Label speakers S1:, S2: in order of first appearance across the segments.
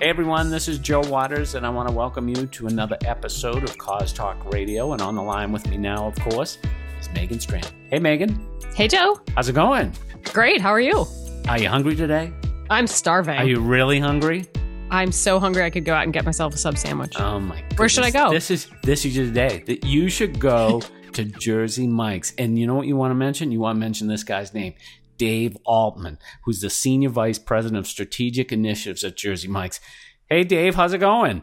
S1: Hey everyone, this is Joe Waters, and I want to welcome you to another episode of Cause Talk Radio. And on the line with me now, of course, is Megan Strand. Hey Megan,
S2: Hey, Joe.
S1: how's it going?
S2: Great. How are you?
S1: Are you hungry today?
S2: I'm starving.
S1: Are you really hungry?
S2: I'm so hungry I could go out and get myself a sub sandwich.
S1: Oh my! Goodness.
S2: Where should I go?
S1: This is this is your day. That you should go to Jersey Mike's, and you know what you want to mention? You want to mention this guy's name. Dave Altman, who's the Senior Vice President of Strategic Initiatives at Jersey Mike's. Hey, Dave, how's it going?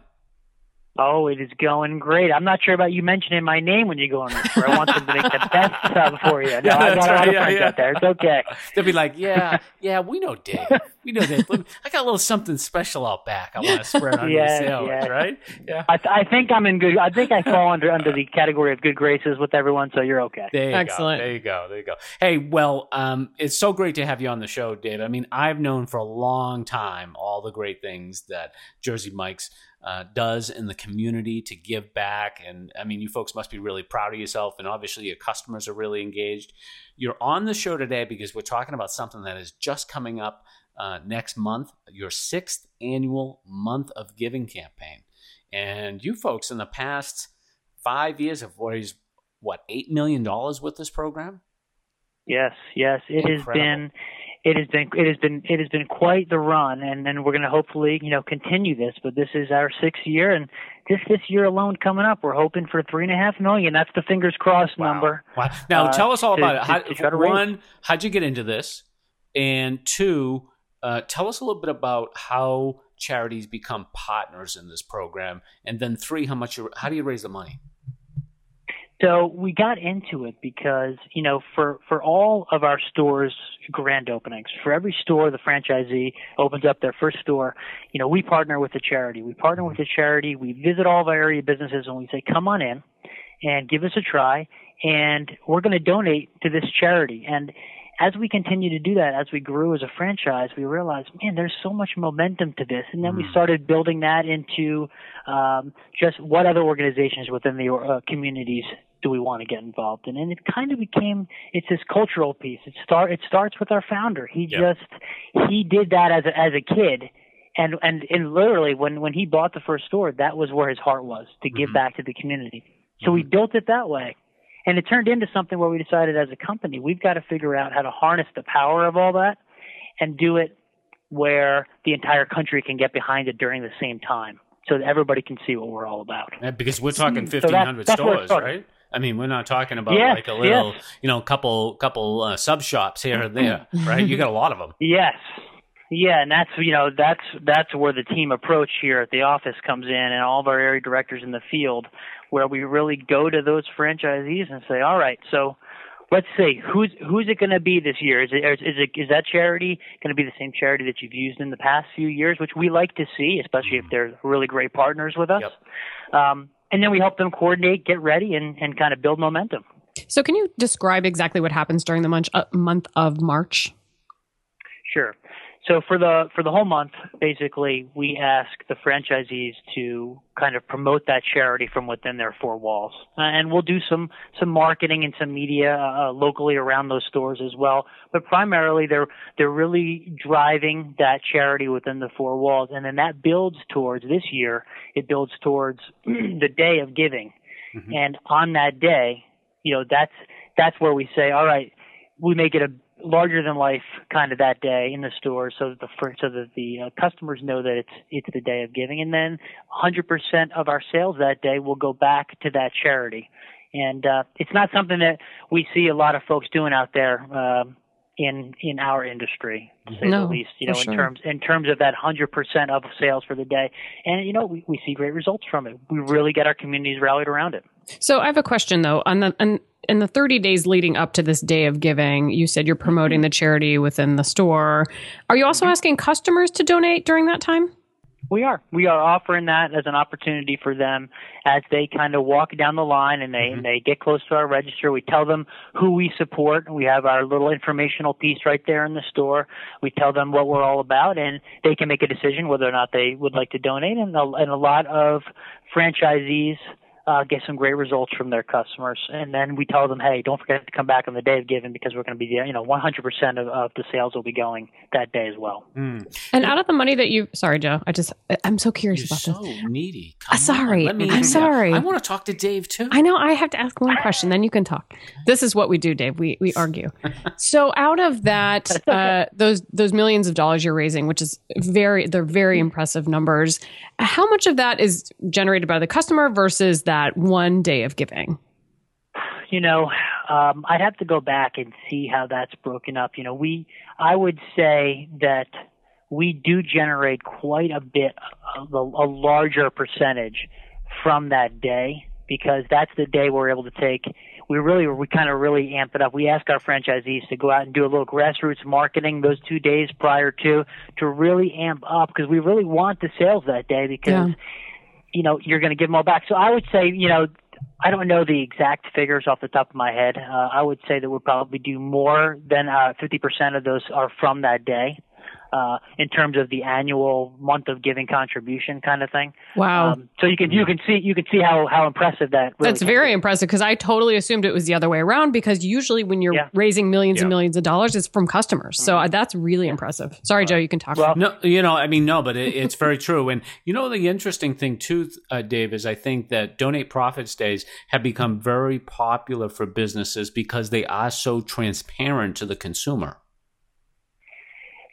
S3: Oh, it is going great. I'm not sure about you mentioning my name when you go on this tour. I want them to make the best sub for you. No,
S1: Yeah,
S3: I
S1: that's
S3: got a lot
S1: right.
S3: of
S1: Yeah,
S3: friends
S1: yeah.
S3: out there. It's okay.
S1: They'll be like, yeah, yeah, we know Dave. We know Dave. I got a little something special out back. I want to spread on your
S3: Yeah,
S1: sandwich,
S3: yeah.
S1: right? Yeah.
S3: I, th- I think I'm in good. I think I fall under under the category of good graces with everyone, so you're okay.
S1: There you
S2: Excellent.
S1: go. There you go. There you go. Hey, well, um, it's so great to have you on the show, Dave. I mean, I've known for a long time all the great things that Jersey Mike's uh, does in the community to give back. And I mean, you folks must be really proud of yourself. And obviously, your customers are really engaged. You're on the show today because we're talking about something that is just coming up uh, next month your sixth annual Month of Giving campaign. And you folks in the past five years have raised what eight million dollars with this program.
S3: Yes, yes. It has
S1: Incredible.
S3: been. It has been. It has been. It has been quite the run, and then we're going to hopefully, you know, continue this. But this is our sixth year, and just this year alone coming up, we're hoping for three and a half million. That's the fingers crossed
S1: Wow.
S3: number.
S1: Wow. Now
S3: uh,
S1: tell us all
S3: to-
S1: about it.
S3: to-
S1: How,
S3: to try to
S1: one, how'd you get into this? And two, uh, tell us a little bit about how charities become partners in this program. And then three, how much? You, how do you raise the money?
S3: So we got into it because, you know, for, for all of our stores grand openings, for every store the franchisee opens up their first store, you know, we partner with the charity. We partner with the charity. We visit all of our area businesses and we say, come on in and give us a try and we're going to donate to this charity. And as we continue to do that, as we grew as a franchise, we realized, man, there's so much momentum to this. And then we
S1: Mm.
S3: started building that into um, just what other organizations within the uh, communities do we want to get involved in? And it kind of became it's this cultural piece. It start it starts with our founder. He
S1: Yeah.
S3: just he did that as a, as a kid. And, and and literally when when he bought the first store, that was where his heart was to give
S1: Mhm.
S3: back to the community. So we built it that way. And it turned into something where we decided as a company, we've got to figure out how to harness the power of all that and do it where the entire country can get behind it during the same time so that everybody can see what we're all about.
S1: Yeah, Because we're talking
S3: So that-
S1: fifteen hundred
S3: that's where it
S1: stores, right? I mean, we're not talking about
S3: Yes,
S1: like a little,
S3: yes.
S1: you know, couple couple uh, sub shops here and there, right? You got a lot of them.
S3: Yes. Yeah, and that's you know that's that's where the team approach here at the office comes in, and all of our area directors in the field, where we really go to those franchisees and say, all right, so let's see who's who's it going to be this year? Is it is it is that charity going to be the same charity that you've used in the past few years, which we like to see, especially if they're really great partners with us. Um, and then we help them coordinate, get ready, and and kind of build momentum.
S2: So, can you describe exactly what happens during the month, uh, month of March?
S3: Sure. So for the for the whole month, basically, we ask the franchisees to kind of promote that charity from within their four walls, uh, and we'll do some some marketing and some media uh, locally around those stores as well. But primarily, they're they're really driving that charity within the four walls, and then that builds towards this year. It builds towards the day of giving,
S1: Mhm.
S3: and on that day, you know, that's that's where we say, all right, we make it a larger than life kind of that day in the store so that the so that the uh, customers know that it's it's the day of giving. And then 100% of our sales that day will go back to that charity. And uh it's not something that we see a lot of folks doing out there um in in our industry to say
S2: No,
S3: the least you know in
S2: sure.
S3: terms in terms of that 100% of sales for the day. And you know we, we see great results from it. We really get our communities rallied around it
S2: So, I have a question though. On the on, in the 30 days leading up to this day of giving, you said you're promoting the charity within the store. Are you also asking customers to donate during that time?
S3: We are. We are offering that as an opportunity for them as they kind of walk down the line and they mm-hmm. and they get close to our register. We tell them who we support. We have our little informational piece right there in the store. We tell them what we're all about, and they can make a decision whether or not they would like to donate. And a, and a lot of franchisees uh, get some great results from their customers. And then we tell them, hey, don't forget to come back on the day of giving because we're going to be, there, you know, 100% of, of the sales will be going that day as well.
S2: Mm. And out of the money that you, sorry, Joe, I just, I'm so curious
S1: You're
S2: about
S1: so
S2: this.
S1: needy.
S2: Uh, sorry. Me, I'm sorry.
S1: I want to talk to Dave too.
S2: I know. I have to ask one question, then you can talk. This is what we do, Dave. We, we argue. so out of that, uh, those, those millions of dollars you're raising, which is very, they're very impressive numbers. How much of that is generated by the customer versus that one day of giving?
S3: You know, um, I'd have to go back and see how that's broken up. You know, we, I would say that we do generate quite a bit, of a, a larger percentage from that day because that's the day we're able to take we really we kind of really amp it up. We ask our franchisees to go out and do a little grassroots marketing those two days prior to to really amp up because we really want the sales that day because yeah. You know you're going to give them all back. So I would say you know I don't know the exact figures off the top of my head. Uh, I would say that we'll probably do more than uh, 50% of those are from that day uh, in terms of the annual month of giving contribution kind of thing.
S2: Wow! Um,
S3: so you can you can see you can see how how impressive that.
S2: Really That's very be. impressive because I totally assumed it was the other way around because usually when you're yeah. raising millions yeah. and millions of dollars, it's from customers. So mm-hmm. that's really impressive. Sorry, Joe, you can talk.
S1: Well, no, you know, I mean, no, but it, it's very true. And you know, the interesting thing too, uh, Dave, is I think that donate profits days have become very popular for businesses because they are so transparent to the consumer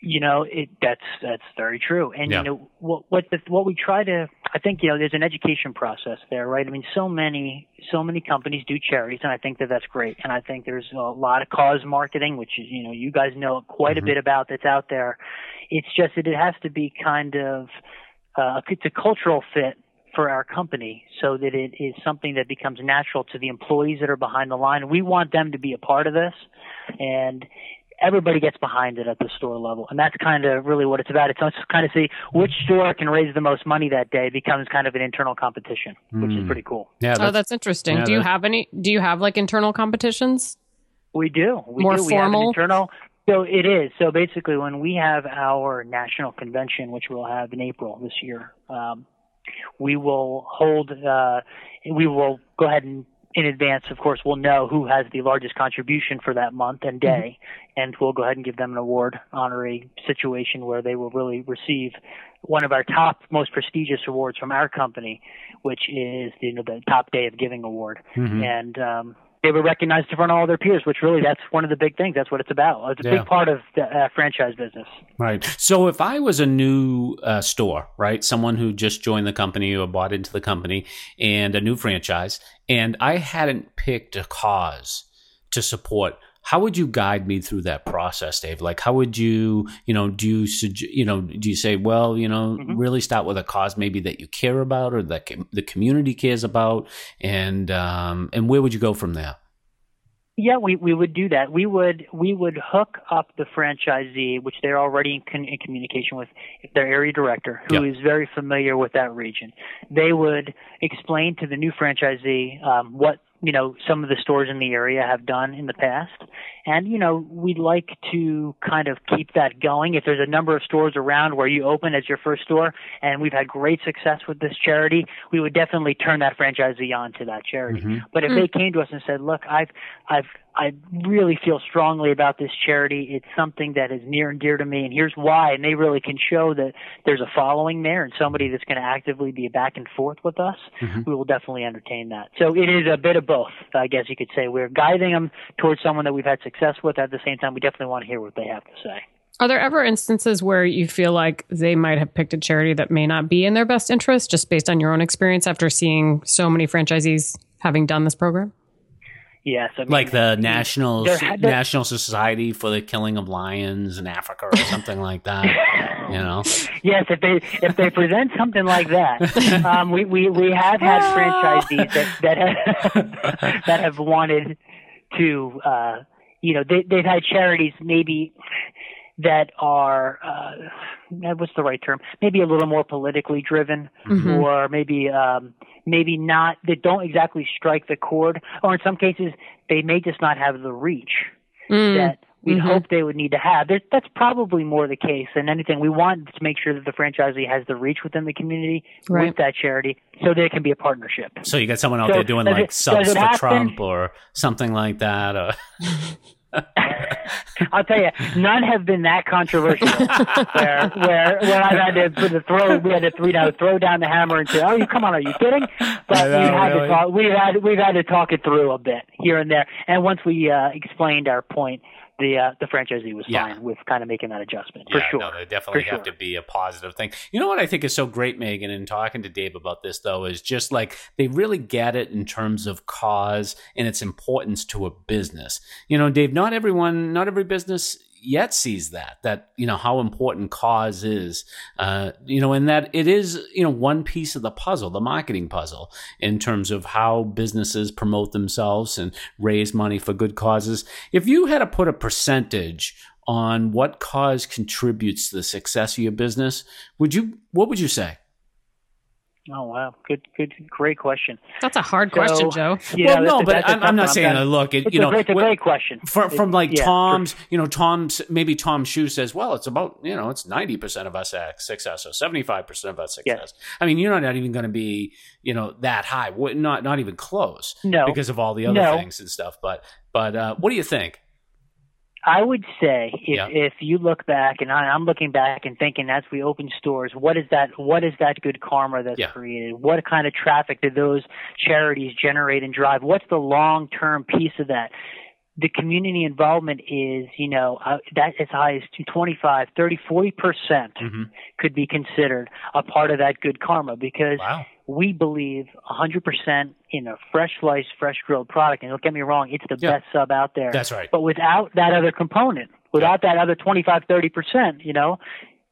S3: you know it that's that's very true and yeah. you know what what the, what we try to i think you know there's an education process there right i mean so many so many companies do charities and i think that that's great and i think there's a lot of cause marketing which is you know you guys know quite mm-hmm. a bit about that's out there it's just that it has to be kind of uh, it's a cultural fit for our company so that it is something that becomes natural to the employees that are behind the line. We want them to be a part of this. And everybody gets behind it at the store level, and that's kind of really what it's about. It's just kind of see which store can raise the most money that day becomes kind of an internal competition, which mm. is hmm. pretty cool.
S2: Yeah, that's, oh, that's interesting. Yeah, do you have any? Do you have like internal competitions?
S3: We do. We
S2: More
S3: do.
S2: formal.
S3: internal. So it is. So basically, when we have our national convention, which we'll have in April this year, um, we will hold. Uh, we will go ahead and in advance, of course, we'll know who has the largest contribution for that month and day, mm-hmm. and we'll go ahead and give them an award, honorary situation where they will really receive one of our top, most prestigious awards from our company, which is the, the Top Day of Giving Award. Mm-hmm. And um, they were recognized in front of all their peers, which really that's one of the big things. That's what it's about. It's a yeah. big part of the uh, franchise business.
S1: Right. So if I was a new uh, store, right, someone who just joined the company or bought into the company and a new franchise, and I hadn't picked a cause to support how would you guide me through that process dave like how would you you know do you suggest you know do you say well you know mm-hmm. really start with a cause maybe that you care about or that the community cares about and um and where would you go from there
S3: yeah, we, we would do that. We would we would hook up the franchisee, which they're already in, con- in communication with their area director, who yep. is very familiar with that region. They would explain to the new franchisee um, what you know some of the stores in the area have done in the past and you know we'd like to kind of keep that going if there's a number of stores around where you open as your first store and we've had great success with this charity we would definitely turn that franchisee on to that charity mm-hmm. but if mm-hmm. they came to us and said look i've i've I really feel strongly about this charity. It's something that is near and dear to me, and here's why. And they really can show that there's a following there and somebody that's going to actively be back and forth with us. Mm-hmm. We will definitely entertain that. So it is a bit of both, I guess you could say. We're guiding them towards someone that we've had success with. At the same time, we definitely want to hear what they have to say.
S2: Are there ever instances where you feel like they might have picked a charity that may not be in their best interest, just based on your own experience after seeing so many franchisees having done this program?
S3: Yes, I mean,
S1: like the national National Society for the Killing of Lions in Africa or something like that. You know.
S3: Yes, if they if they present something like that, um, we, we we have had franchisees that that have, that have wanted to, uh, you know, they they've had charities maybe that are uh, what's the right term? Maybe a little more politically driven,
S2: Mhm.
S3: or maybe um, maybe not that don't exactly strike the chord, or in some cases they may just not have the reach
S2: Mm.
S3: that we'd
S2: Mhm.
S3: hope they would need to have. There, that's probably more the case than anything. We want to make sure that the franchisee has the reach within the community
S2: Right.
S3: with that charity, so there can be a partnership.
S1: So you got someone out
S3: So,
S1: there doing like
S3: it-
S1: subs
S3: does
S1: for
S3: happen?
S1: Trump or something like that. Or,
S3: I'll tell you, none have been that controversial. where where where I've had to put the throw, we had to you know throw down the hammer and say, "Oh, you come on, are you kidding?" But
S1: know,
S3: we've had
S1: really.
S3: to talk. We've had we've had to talk it through a bit here and there. And once we uh, explained our point, the uh, the franchisee was
S1: Yeah.
S3: fine with kind of making that adjustment for sure.
S1: no, they definitely
S3: For
S1: have
S3: sure.
S1: to be a positive thing. You know what I think is so great, Megan, and talking to Dave about this though is just like they really get it in terms of cause and its importance to a business. You know, Dave, not everyone, not every business yet sees that that you know how important cause is uh you know and that it is you know one piece of the puzzle the marketing puzzle in terms of how businesses promote themselves and raise money for good causes. If you had to put a percentage on what cause contributes to the success of your business would you what would you say
S3: Oh wow, good good great question.
S2: That's a hard
S3: So-
S2: question, Joe.
S3: You
S1: well
S3: know,
S1: no but
S3: that's a
S1: I'm, I'm not
S3: one.
S1: saying
S3: done-
S1: uh, look it,
S3: It's
S1: you
S3: a
S1: know
S3: great, it's a great question.
S1: from, from like
S3: Yeah, for-
S1: Tom's, you know, Tom's maybe Tom Shoe says, well, it's about you know, it's ninety percent of us suc- success or seventy five percent of our success. I mean, you're not even going to be you know that high, not not even close,
S3: No.
S1: because of all the other
S3: No.
S1: things and stuff. But but uh, what do you think?
S3: I would say if
S1: Yeah.
S3: if you look back, and I, I'm looking back and thinking as we open stores, what is that? What is that good karma that's
S1: Yeah.
S3: created? What kind of traffic do those charities generate and drive? What's the long term piece of that? The community involvement is, you know, uh, that as high as 25, 30, 40 percent
S1: Mhm.
S3: could be considered a part of that good karma because
S1: Wow,
S3: we believe 100% in a fresh sliced, fresh grilled product. And don't get me wrong, it's the
S1: Yeah.
S3: best sub out there.
S1: that's right.
S3: But without that other component, without that other 25, 30%, you know,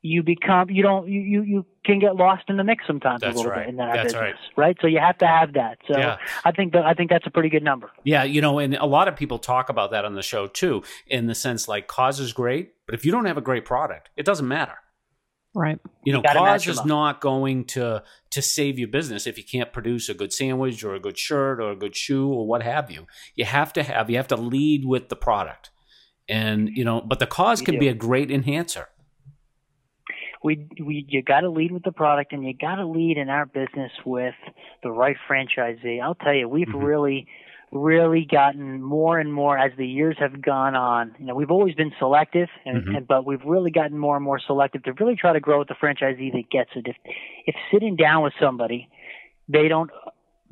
S3: you become, you don't, you, you, you can get lost in the mix sometimes
S1: That's
S3: a little
S1: right.
S3: bit in that
S1: That's
S3: business, right. So you have to have that. So
S1: Yeah.
S3: I think that, I think that's a pretty good number.
S1: Yeah, you know, and a lot of people talk about that on the show too, in the sense like cause is great, but if you don't have a great product, it doesn't matter.
S2: Right.
S1: You know,
S3: gotta
S1: cause is
S3: up.
S1: not going to to save your business if you can't produce a good sandwich or a good shirt or a good shoe or what have you. You have to have you have to lead with the product, and you know, but the cause
S3: You
S1: can
S3: do.
S1: be a great enhancer.
S3: we we you got to lead with the product and you got to lead in our business with the right franchisee. I'll tell you, we've
S1: Mhm.
S3: really really gotten more and more as the years have gone on. You know, we've always been selective, and,
S1: Mhm.
S3: and but we've really gotten more and more selective to really try to grow with the franchisee that gets it. If if sitting down with somebody, they don't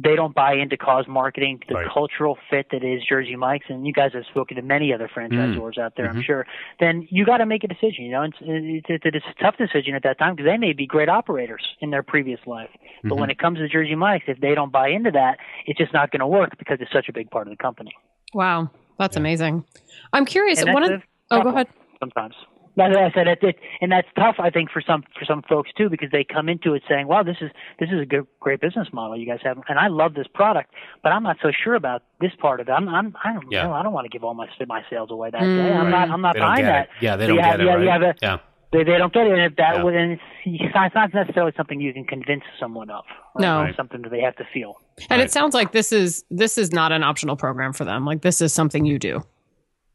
S3: they don't buy into cause marketing, the
S1: Right.
S3: cultural fit that is Jersey Mike's, and you guys have spoken to many other franchisors out there,
S1: Mhm.
S3: I'm sure. Then you got to make a decision. You know, it's, it's, it's a tough decision at that time because they may be great operators in their previous life, but
S1: Mhm.
S3: when it comes to Jersey Mike's, if they don't buy into that, it's just not going to work because it's such a big part of the company.
S2: Wow. That's amazing. I'm curious. One of oh, go ahead.
S3: Sometimes. That's what I said, it, it, and that's tough, I think, for some for some folks too, because they come into it saying, "Wow, this is this is a good, great business model you guys have, and I love this product, but I'm not so sure about this part of it. I'm, I'm I don't
S1: Yeah.
S3: know, I don't want to give all my my sales away that
S2: Mm,
S3: day. I'm
S2: right.
S3: not I'm not
S1: They don't get
S3: that.
S1: it. Yeah, they
S3: So
S1: don't
S3: you
S1: get it.
S3: you
S1: right?
S3: have a-
S1: yeah,
S3: They they don't get it, and if that
S1: Yeah.
S3: would, and it's, it's not it's not necessarily something you can convince someone of. right?
S2: No.
S3: It's something that they have to feel.
S2: And
S1: Right.
S2: it sounds like this is this is not an optional program for them. Like this is something you do.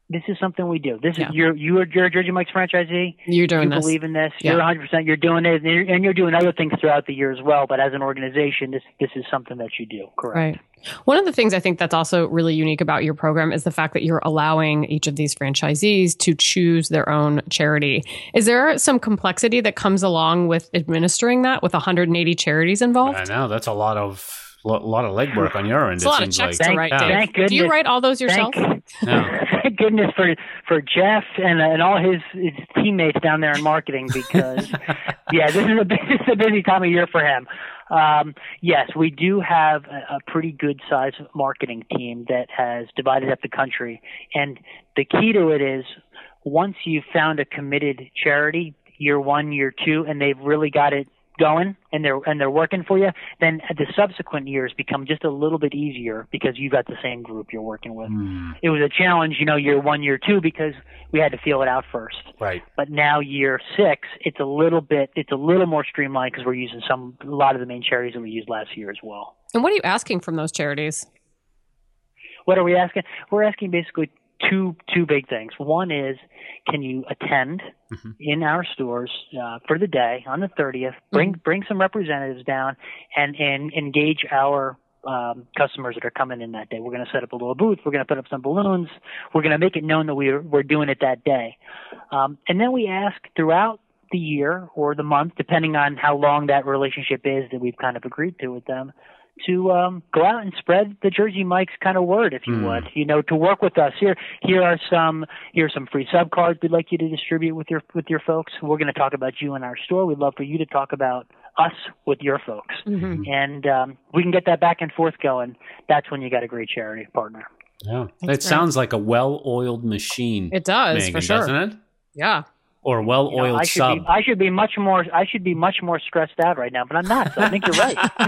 S3: This is something we do. This
S2: Yeah.
S3: is you're you're you're a Jersey Mike's franchisee.
S2: You're doing
S3: you
S2: this.
S3: believe in this.
S2: Yeah.
S3: You're 100. percent You're doing it, and you're, and you're doing other things throughout the year as well. But as an organization, this this is something that you do. Correct.
S2: Right. One of the things I think that's also really unique about your program is the fact that you're allowing each of these franchisees to choose their own charity. Is there some complexity that comes along with administering that with 180 charities involved?
S1: I know that's a lot of lo- lot of legwork on your end.
S2: It's a lot of checks
S1: like.
S2: to write.
S1: yeah.
S2: Dave.
S3: thank
S2: Do you write all those yourself?
S3: Thank,
S1: No.
S3: thank goodness for for Jeff and and all his, his teammates down there in marketing because yeah, this is a this is a busy time of year for him. Um, yes, we do have a, a pretty good sized marketing team that has divided up the country, and the key to it is once you've found a committed charity, year one, year two, and they've really got it going and they're and they're working for you, then the subsequent years become just a little bit easier because you've got the same group you're working with.
S1: Hmm.
S3: It was a challenge, you know, year one, year two because we had to feel it out first.
S1: Right.
S3: But now year six, it's a little bit it's a little more streamlined because we're using some a lot of the main charities that we used last year as well.
S2: And what are you asking from those charities?
S3: What are we asking? We're asking basically two two big things. One is, can you attend
S1: Mhm.
S3: in our stores uh, for the day on the 30th? Bring bring some representatives down and and engage our um, customers that are coming in that day. We're going to set up a little booth. We're going to put up some balloons. We're going to make it known that we're we're doing it that day. Um, and then we ask throughout the year or the month, depending on how long that relationship is that we've kind of agreed to with them, to um, go out and spread the Jersey Mike's kind of word, if you
S1: Mm.
S3: would. You know, to work with us. Here, here are some here are some free sub cards we'd like you to distribute with your with your folks. We're going to talk about you in our store. We'd love for you to talk about us with your folks,
S2: Mm-hmm.
S3: and um, we can get that back and forth going. That's when you got a great charity partner.
S1: Yeah.
S2: That's
S1: it
S2: great.
S1: sounds like a well-oiled machine.
S2: It does
S1: Megan,
S2: for sure.
S1: doesn't it?
S2: Yeah.
S1: Or a well-oiled
S3: I should
S1: sub.
S3: be I should be much more I should be much more stressed out right now, but I'm not. So I think you're right.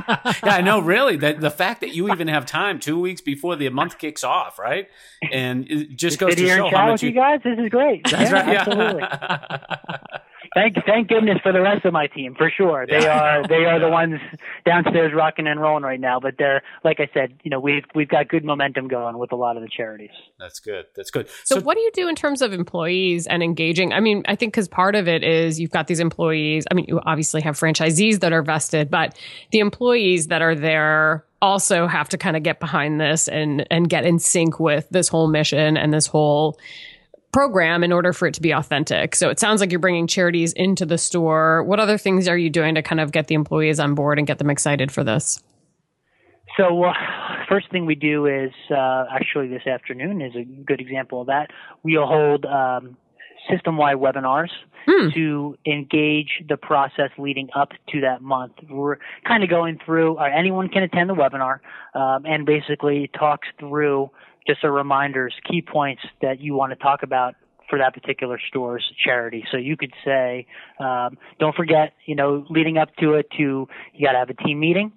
S1: yeah, I know. Really, that the fact that you even have time two weeks before the month kicks off, right? And it just goes to show how much
S3: with you guys. This is great.
S1: That's
S3: yeah,
S1: right.
S3: Absolutely. Thank thank goodness for the rest of my team for sure. They
S1: Yeah.
S3: are they are the ones downstairs rocking and rolling right now. But they're like I said, you know, we've we've got good momentum going with a lot of the charities.
S1: That's good. That's good.
S2: So, what do you do in terms of employees and engaging? I mean, I think because part of it is you've got these employees. I mean, you obviously have franchisees that are vested, but the employees that are there also have to kind of get behind this and and get in sync with this whole mission and this whole program in order for it to be authentic. So it sounds like you're bringing charities into the store. What other things are you doing to kind of get the employees on board and get them excited for this?
S3: So, uh, first thing we do is uh, actually this afternoon is a good example of that. We'll hold um, system-wide webinars
S2: Hmm.
S3: to engage the process leading up to that month. We're kind of going through, or anyone can attend the webinar, um, and basically talks through just a reminders, key points that you want to talk about for that particular store's charity. So you could say, um, don't forget, you know, leading up to it, to you got to have a team meeting.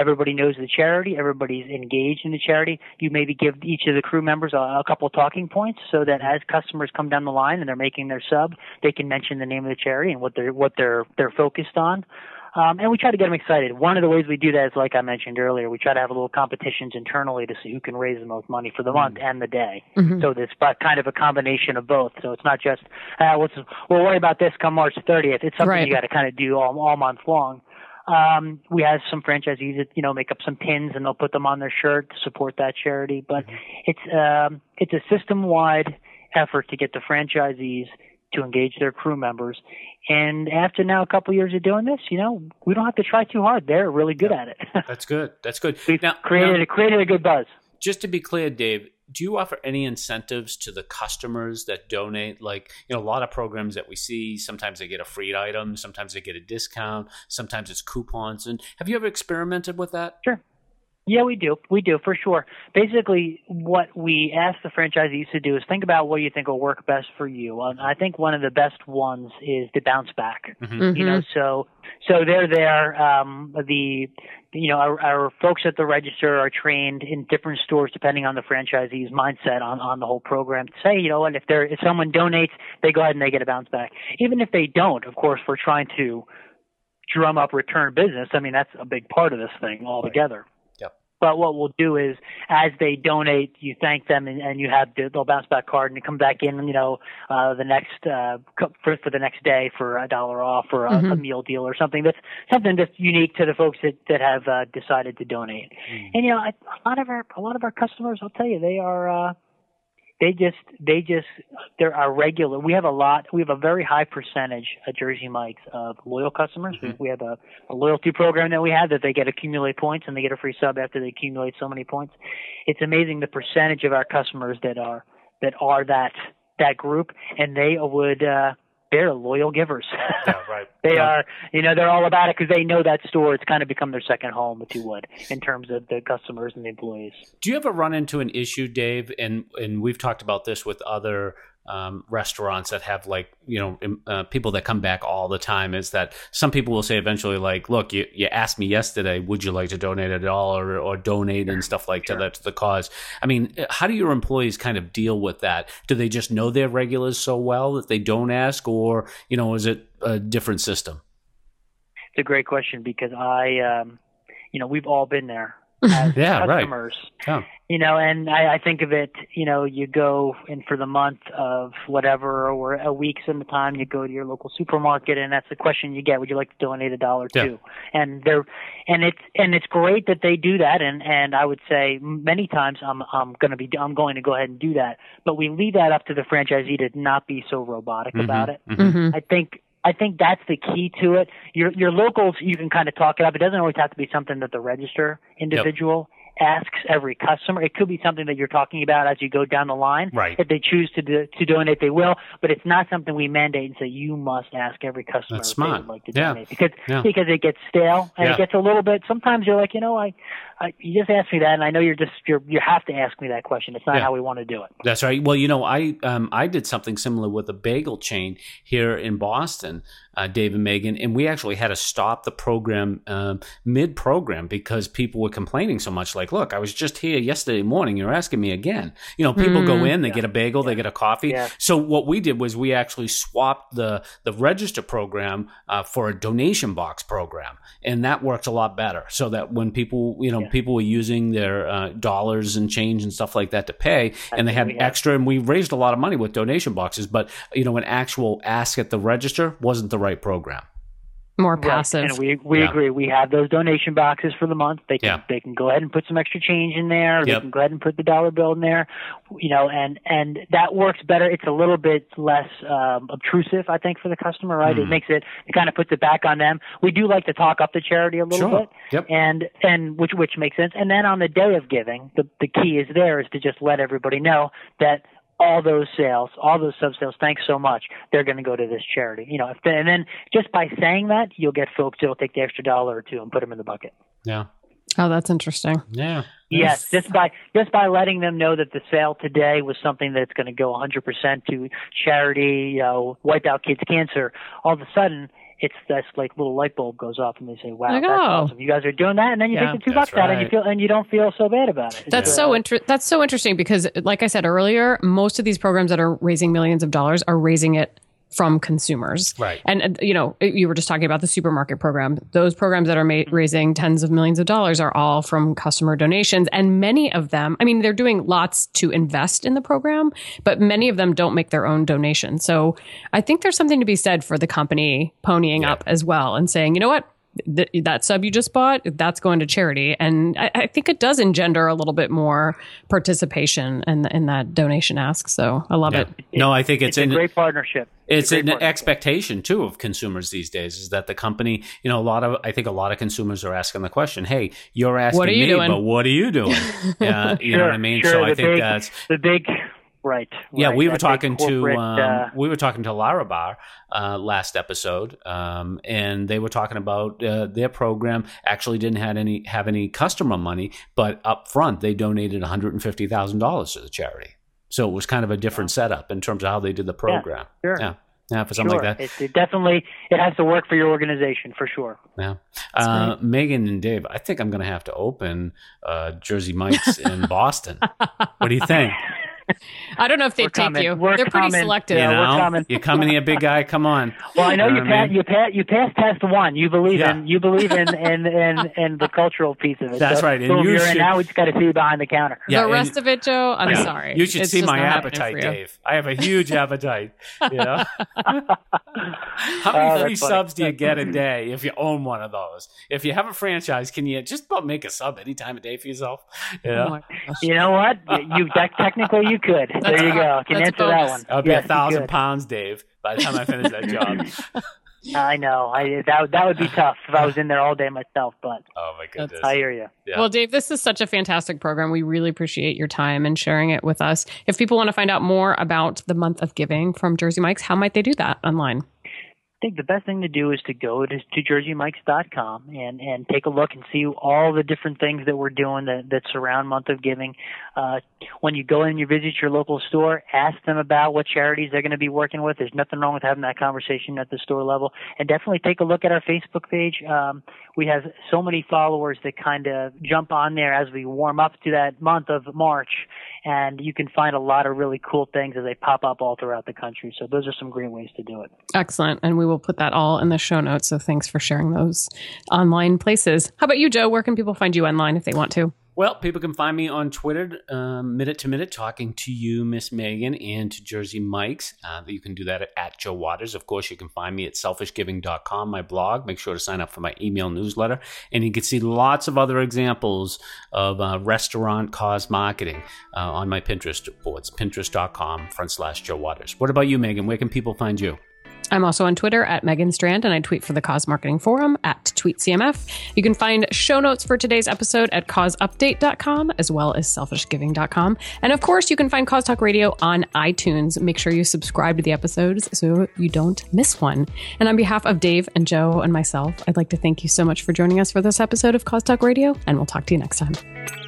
S3: Everybody knows the charity. Everybody's engaged in the charity. You maybe give each of the crew members a, a couple talking points so that as customers come down the line and they're making their sub, they can mention the name of the charity and what they're what they're they're focused on. Um, and we try to get them excited. One of the ways we do that is, like I mentioned earlier, we try to have a little competitions internally to see who can raise the most money for the month and the day.
S2: Mhm.
S3: So it's but kind of a combination of both. So it's not just uh, let's we'll worry about this come March 30th. It's something
S2: Right.
S3: you got to kind of do all all month long. Um, we have some franchisees that you know make up some pins and they'll put them on their shirt to support that charity. But it's um, it's a system wide effort to get the franchisees to engage their crew members. And after now a couple years of doing this, you know, we don't have to try too hard. They're really good at it.
S1: That's good. That's good.
S3: We've
S1: Now,
S3: created
S1: now,
S3: created a good buzz.
S1: just to be clear, Dave, do you offer any incentives to the customers that donate? Like, you know, a lot of programs that we see, sometimes they get a free item, sometimes they get a discount, sometimes it's coupons. And have you ever experimented with that?
S3: Sure. Yeah, we do. We do for sure. Basically, what we ask the franchisees to do is think about what you think will work best for you. Um, I think one of the best ones is the bounce back. You know, so so they're there. Um, the you know our, our folks at the register are trained in different stores depending on the franchisee's mindset on on the whole program. To say you know what if there if someone donates, they go ahead and they get a bounce back. Even if they don't, of course, we're trying to drum up return business. I mean, that's a big part of this thing altogether.
S1: Yep.
S3: But what we'll do is, as they donate, you thank them, and, and you have the, they'll bounce back card, and you come back in, you know, uh, the next uh, for for the next day for a dollar off or a, a
S2: Mhm.
S3: meal deal or something that's something that's unique to the folks that that have uh, decided to donate. And you know, I, a lot of our a lot of our customers, I'll tell you, they are. Uh, they just they just they're our regular we have a lot we have a very high percentage at jersey mike's of loyal customers. We, we have a, a loyalty program that we have that they get accumulate points and they get a free sub after they accumulate so many points. It's amazing the percentage of our customers that are that are that that group and they would uh they're loyal givers
S1: Yeah, right.
S3: they
S1: Yeah.
S3: are you know they're all about it because they know that store it's kind of become their second home if you would in terms of the customers and the employees
S1: Do you ever run into an issue, Dave? And and we've talked about this with other um, restaurants that have like you know uh, people that come back all the time is that some people will say eventually like look you, you asked me yesterday would you like to donate a dollar or, or donate and stuff like sure. that to the cause i mean how do your employees kind of deal with that do they just know their regulars so well that they don't ask or you know is it a different system
S3: it's a great question because i um, you know we've all been there as
S1: yeah,
S3: customers.
S1: Right. Yeah.
S3: You know, and I, I think of it, you know, you go in for the month of whatever or a week's in the time, you go to your local supermarket and that's the question you get, would you like to donate a dollar
S1: yeah.
S3: too? And they're and it's and it's great that they do that and and I would say many times I'm I'm going to be I'm going to go ahead and do that. But we leave that up to the franchisee to not be so robotic
S1: mm-hmm.
S3: about it.
S1: Mm-hmm.
S3: I think I think that's the key to it. Your your locals, you can kind of talk it up. It doesn't always have to be something that the register individual asks every customer. It could be something that you're talking about as you go down the line.
S1: Right.
S3: If they choose to do, to donate, they will. But it's not something we mandate and say you must ask every customer
S1: That's
S3: if
S1: smart.
S3: they would like to
S1: Yeah.
S3: donate because
S1: Yeah.
S3: because it gets stale and
S1: Yeah.
S3: it gets a little bit. Sometimes you're like, you know, I, I you just asked me that, and I know you're just you're you have to ask me that question. It's not
S1: Yeah.
S3: how we want to do it.
S1: That's right. Well, you know, I um, I did something similar with a bagel chain here in Boston, uh, Dave and Megan, and we actually had to stop the program um, mid program because people were complaining so much. Like, look, I was just here yesterday morning. You're asking me again. You know, people go in, they get a bagel, they get a coffee.
S3: Yeah.
S1: So what we did was we actually swapped the the register program uh, for a donation box program, and that worked a lot better. So that when people, you know,
S3: Yeah.
S1: people were using their uh, dollars and change and stuff like that to pay, and they had extra, and we raised a lot of money with donation boxes. But you know, an actual ask at the register wasn't the right program.
S2: More
S3: Right.
S2: passive.
S3: And we we
S1: Yeah.
S3: agree. We have those donation boxes for the month. They can
S1: Yeah.
S3: they can go ahead and put some extra change in there. They can go ahead and put the dollar bill in there. You know, and and that works better. It's a little bit less um, obtrusive, I think, for the customer. Right? It
S1: Mm.
S3: makes it it kind of puts it back on them. We do like to talk up the charity a little
S1: Sure.
S3: bit.
S1: Yep.
S3: And and which which makes sense. And then on the day of giving, the the key is there is to just let everybody know that all those sales, all those sub sales, thanks so much. They're going to go to this charity. You know, if and then just by saying that, you'll get folks that'll take the extra dollar or two and put them in the bucket.
S1: Yeah.
S2: oh, that's interesting.
S1: Yeah.
S3: Yes, just by just by letting them know that the sale today was something that's going to go 100% to charity, you know, wipe out kids cancer. All of a sudden, it's this like little light bulb goes off, and they say, "Wow, that's
S2: oh.
S3: awesome! You guys are doing that," and then you
S2: Yeah.
S3: take the two
S1: That's
S3: bucks out, and you feel and you don't feel so bad about it.
S2: That's
S3: It's,
S2: so inter- that's so interesting because like I said earlier, most of these programs that are raising millions of dollars are raising it from consumers.
S1: Right.
S2: And, and, you know, you were just talking about the supermarket program. Those programs that are ma- raising tens of millions of dollars are all from customer donations. And many of them, I mean, they're doing lots to invest in the program, but many of them don't make their own donation. So I think there's something to be said for the company ponying
S1: Yeah.
S2: up as well and saying, you know what? Th- that sub you just bought, that's going to charity. And I, I think it does engender a little bit more participation in, in that donation ask. So I love
S1: Yeah.
S2: it.
S1: No, I think it's,
S3: it's a
S1: in,
S3: great partnership.
S1: it's
S3: a
S1: an
S3: partnership.
S1: expectation too of consumers these days is that the company, you know, a lot of I think a lot of consumers are asking the question, "Hey, you're asking
S2: What are you
S1: me,
S2: doing?"
S1: but what are you doing?" Yeah, you know what I mean.
S3: Sure,
S1: so I think
S3: big,
S1: that's
S3: the big, right?
S1: yeah.
S3: right,
S1: we were talking to um,
S3: uh,
S1: we were talking to Larabar uh, last episode, um, and they were talking about uh, their program actually didn't have any have any customer money, but up front they donated one hundred and fifty thousand dollars to the charity. So it was kind of a different setup in terms of how they did the program.
S3: sure.
S1: Yeah. Yeah, for something
S3: sure.
S1: like that.
S3: It, it definitely it has to work for your organization for sure.
S1: Yeah. Uh, Megan and Dave, I think I'm going to have to open uh, Jersey Mike's in Boston. What do you think?
S2: I don't know if they
S3: We're
S2: take
S3: coming.
S2: you.
S3: We're
S2: They're pretty selective.
S1: you
S3: Yeah, we're coming.
S1: you coming here, big guy? Come on.
S3: Well, I know you
S1: what I
S3: passed
S1: mean?
S3: you passed you passed test one. You believe
S1: Yeah.
S3: in you believe in in, in in the cultural piece of it.
S1: That's
S3: So,
S1: right, and
S3: boom,
S1: you
S3: you're in
S1: should-
S3: now. We just got to see you behind the counter.
S1: Yeah,
S2: the
S1: and-
S2: rest of it, Joe, I'm
S1: Yeah.
S2: sorry.
S1: You should
S2: It's
S1: see my appetite. Dave. I have a huge appetite. You know, how
S3: Oh,
S1: many free subs do you get a day if you own one of those? If you have a franchise, can you just about make a sub any time of day for yourself? You
S2: Oh
S1: know?
S2: my.
S3: You know what? You te- technically you could. There you go. Can answer that one.
S1: I'll be
S3: Yes,
S1: a thousand pounds, Dave, by the time I finish that job.
S3: I know. I that that would be tough if I was in there all day myself. But
S1: Oh my goodness!
S3: I hear you.
S1: Yeah.
S2: Well, Dave, this is such a fantastic program. We really appreciate your time and sharing it with us. If people want to find out more about the month of giving from Jersey Mike's, how might they do that online?
S3: Think the best thing to do is to go to, to jerseymikes.com and, and take a look and see all the different things that we're doing that, that surround Month of Giving. Uh, when you go in and you visit your local store, ask them about what charities they're going to be working with. There's nothing wrong with having that conversation at the store level. And definitely take a look at our Facebook page. Um, we have so many followers that kind of jump on there as we warm up to that month of March. And you can find a lot of really cool things as they pop up all throughout the country. So those are some great ways to do it.
S2: Excellent. And we will put that all in the show notes. So thanks for sharing those online places. How about you, Joe? Where can people find you online if they want to?
S1: Well, people can find me on Twitter, um, minute to minute, talking to you, Miss Megan, and to Jersey Mike's. Uh, you can do that at, at, Joe Waters. Of course, you can find me at selfishgiving.com, my blog. Make sure to sign up for my email newsletter. And you can see lots of other examples of uh, restaurant cause marketing uh, on my Pinterest boards, pinterest.com front slash Joe Waters. What about you, Megan? Where can people find you?
S2: I'm also on Twitter at Megan Strand, and I tweet for the Cause Marketing Forum at TweetCMF. You can find show notes for today's episode at causeupdate.com as well as selfishgiving.com. And of course, you can find Cause Talk Radio on iTunes. Make sure you subscribe to the episodes so you don't miss one. And on behalf of Dave and Joe and myself, I'd like to thank you so much for joining us for this episode of Cause Talk Radio, and we'll talk to you next time.